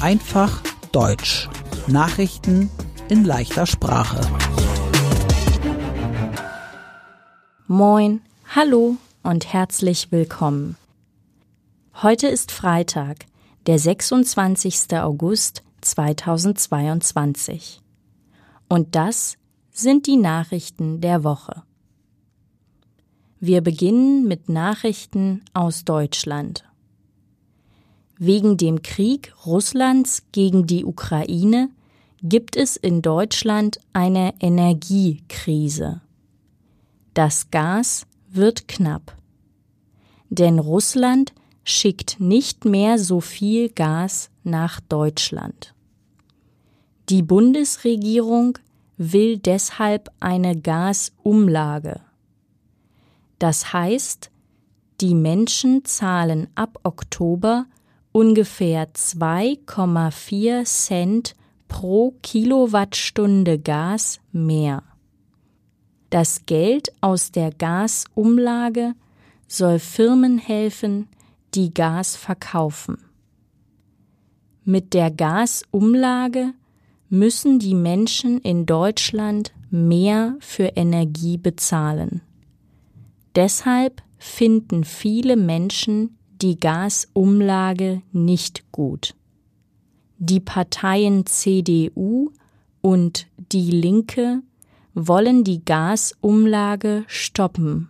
Einfach Deutsch. Nachrichten in leichter Sprache. Moin, hallo und herzlich willkommen. Heute ist Freitag, der 26. August 2022. Und das sind die Nachrichten der Woche. Wir beginnen mit Nachrichten aus Deutschland. Wegen dem Krieg Russlands gegen die Ukraine gibt es in Deutschland eine Energiekrise. Das Gas wird knapp. Denn Russland schickt nicht mehr so viel Gas nach Deutschland. Die Bundesregierung will deshalb eine Gasumlage. Das heißt, die Menschen zahlen ab Oktober ungefähr 2,4 Cent pro Kilowattstunde Gas mehr. Das Geld aus der Gasumlage soll Firmen helfen, die Gas verkaufen. Mit der Gasumlage müssen die Menschen in Deutschland mehr für Energie bezahlen. Deshalb finden viele Menschen die Gasumlage nicht gut. Die Parteien CDU und Die Linke wollen die Gasumlage stoppen.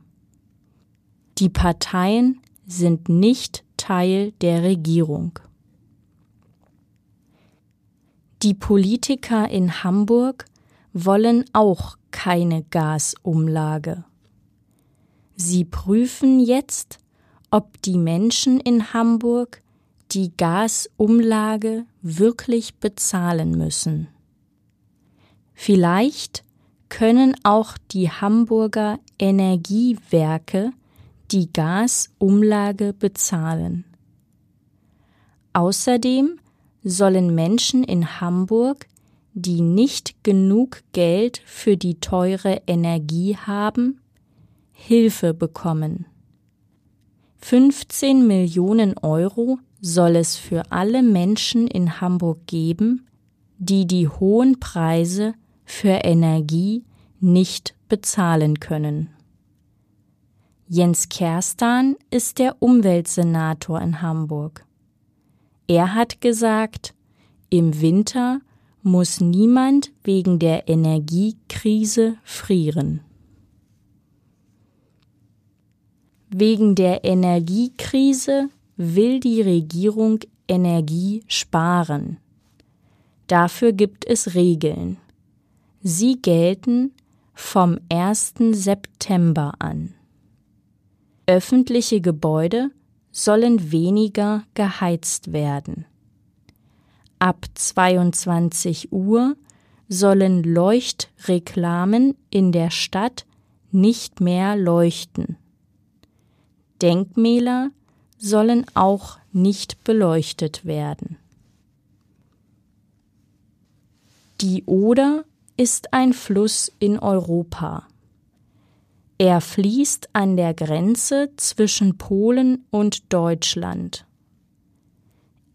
Die Parteien sind nicht Teil der Regierung. Die Politiker in Hamburg wollen auch keine Gasumlage. Sie prüfen jetzt, ob die Menschen in Hamburg die Gasumlage wirklich bezahlen müssen. Vielleicht können auch die Hamburger Energiewerke die Gasumlage bezahlen. Außerdem sollen Menschen in Hamburg, die nicht genug Geld für die teure Energie haben, Hilfe bekommen. 15 Millionen Euro soll es für alle Menschen in Hamburg geben, die die hohen Preise für Energie nicht bezahlen können. Jens Kerstan ist der Umweltsenator in Hamburg. Er hat gesagt, im Winter muss niemand wegen der Energiekrise frieren. Wegen der Energiekrise will die Regierung Energie sparen. Dafür gibt es Regeln. Sie gelten vom 1. September an. Öffentliche Gebäude sollen weniger geheizt werden. Ab 22 Uhr sollen Leuchtreklamen in der Stadt nicht mehr leuchten. Denkmäler sollen auch nicht beleuchtet werden. Die Oder ist ein Fluss in Europa. Er fließt an der Grenze zwischen Polen und Deutschland.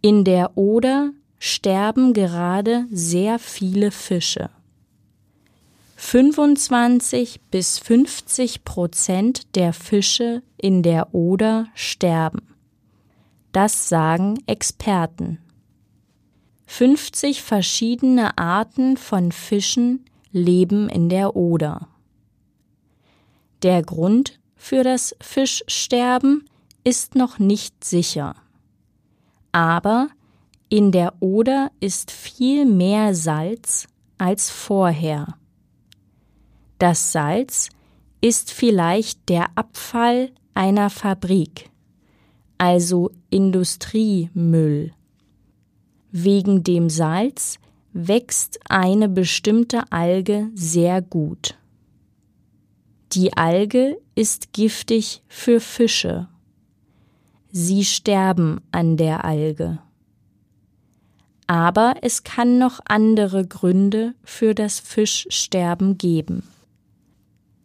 In der Oder sterben gerade sehr viele Fische. 25 bis 50 Prozent der Fische in der Oder sterben. Das sagen Experten. 50 verschiedene Arten von Fischen leben in der Oder. Der Grund für das Fischsterben ist noch nicht sicher. Aber in der Oder ist viel mehr Salz als vorher. Das Salz ist vielleicht der Abfall einer Fabrik, also Industriemüll. Wegen dem Salz wächst eine bestimmte Alge sehr gut. Die Alge ist giftig für Fische. Sie sterben an der Alge. Aber es kann noch andere Gründe für das Fischsterben geben.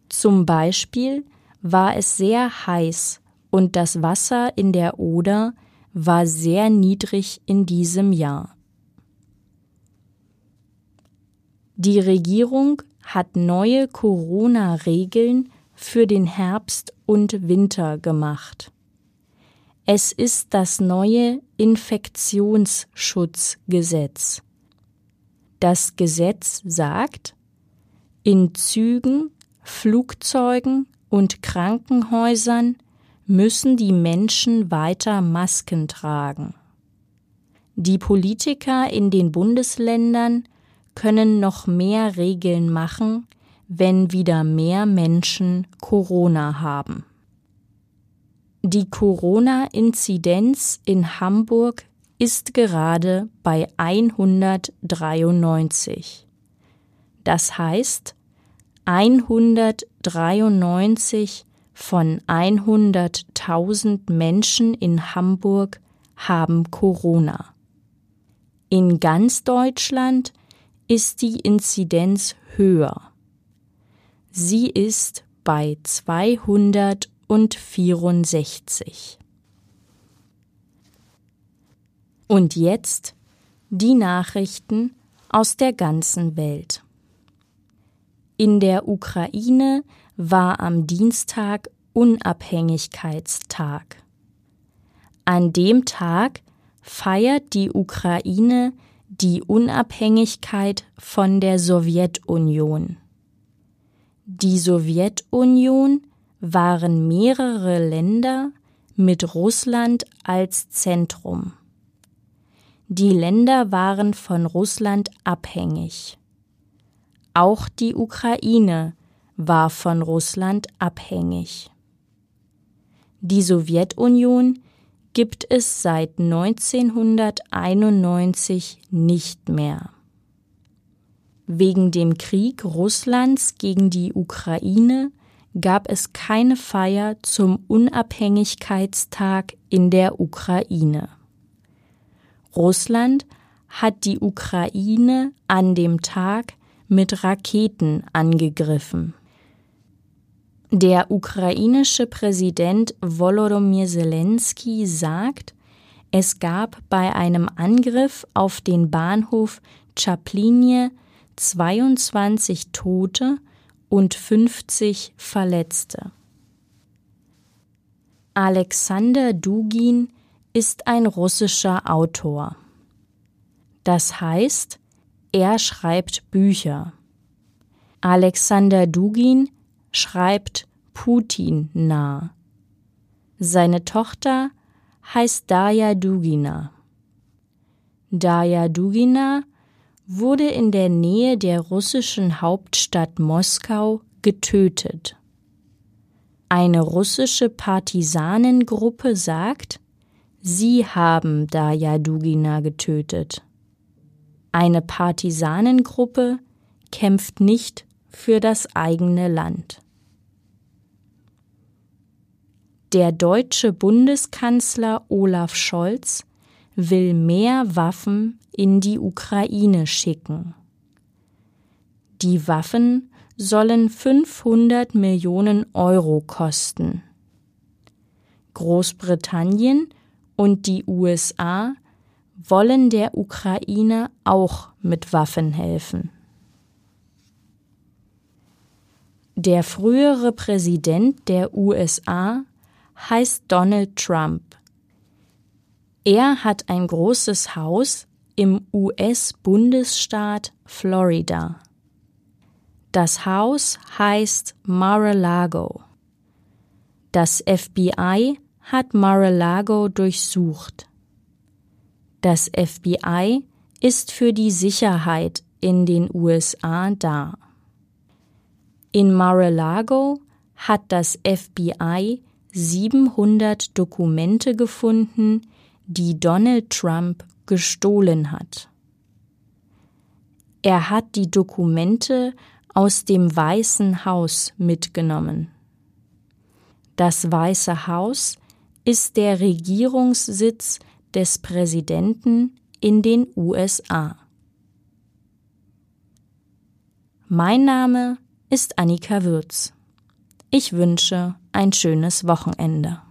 Zum Beispiel war es sehr heiß und das Wasser in der Oder war sehr niedrig in diesem Jahr. Die Regierung hat neue Corona-Regeln für den Herbst und Winter gemacht. Es ist das neue Infektionsschutzgesetz. Das Gesetz sagt, in Zügen, Flugzeugen und Krankenhäusern müssen die Menschen weiter Masken tragen. Die Politiker in den Bundesländern können noch mehr Regeln machen, wenn wieder mehr Menschen Corona haben. Die Corona-Inzidenz in Hamburg ist gerade bei 193. Das heißt, 193 von 100.000 Menschen in Hamburg haben Corona. In ganz Deutschland ist die Inzidenz höher. Sie ist bei 264. Und jetzt die Nachrichten aus der ganzen Welt. In der Ukraine war am Dienstag Unabhängigkeitstag. An dem Tag feiert die Ukraine die Unabhängigkeit von der Sowjetunion. Die Sowjetunion waren mehrere Länder mit Russland als Zentrum. Die Länder waren von Russland abhängig. Auch die Ukraine war von Russland abhängig. Die Sowjetunion gibt es seit 1991 nicht mehr. Wegen dem Krieg Russlands gegen die Ukraine gab es keine Feier zum Unabhängigkeitstag in der Ukraine. Russland hat die Ukraine an dem Tag mit Raketen angegriffen. Der ukrainische Präsident Volodymyr Zelensky sagt, es gab bei einem Angriff auf den Bahnhof Chaplinie 22 Tote und 50 Verletzte. Alexander Dugin ist ein russischer Autor. Das heißt, er schreibt Bücher. Alexander Dugin schreibt Putin nah. Seine Tochter heißt Daya Dugina. Daya Dugina wurde in der Nähe der russischen Hauptstadt Moskau getötet. Eine russische Partisanengruppe sagt, sie haben Daya Dugina getötet. Eine Partisanengruppe kämpft nicht für das eigene Land. Der deutsche Bundeskanzler Olaf Scholz will mehr Waffen in die Ukraine schicken. Die Waffen sollen 500 Millionen Euro kosten. Großbritannien und die USA wollen der Ukraine auch mit Waffen helfen. Der frühere Präsident der USA heißt Donald Trump. Er hat ein großes Haus im US-Bundesstaat Florida. Das Haus heißt Mar-a-Lago. Das FBI hat Mar-a-Lago durchsucht. Das FBI ist für die Sicherheit in den USA da. In Mar-a-Lago hat das FBI 700 Dokumente gefunden, die Donald Trump gestohlen hat. Er hat die Dokumente aus dem Weißen Haus mitgenommen. Das Weiße Haus ist der Regierungssitz des Präsidenten in den USA. Mein Name ist Annika Würz. Ich wünsche ein schönes Wochenende.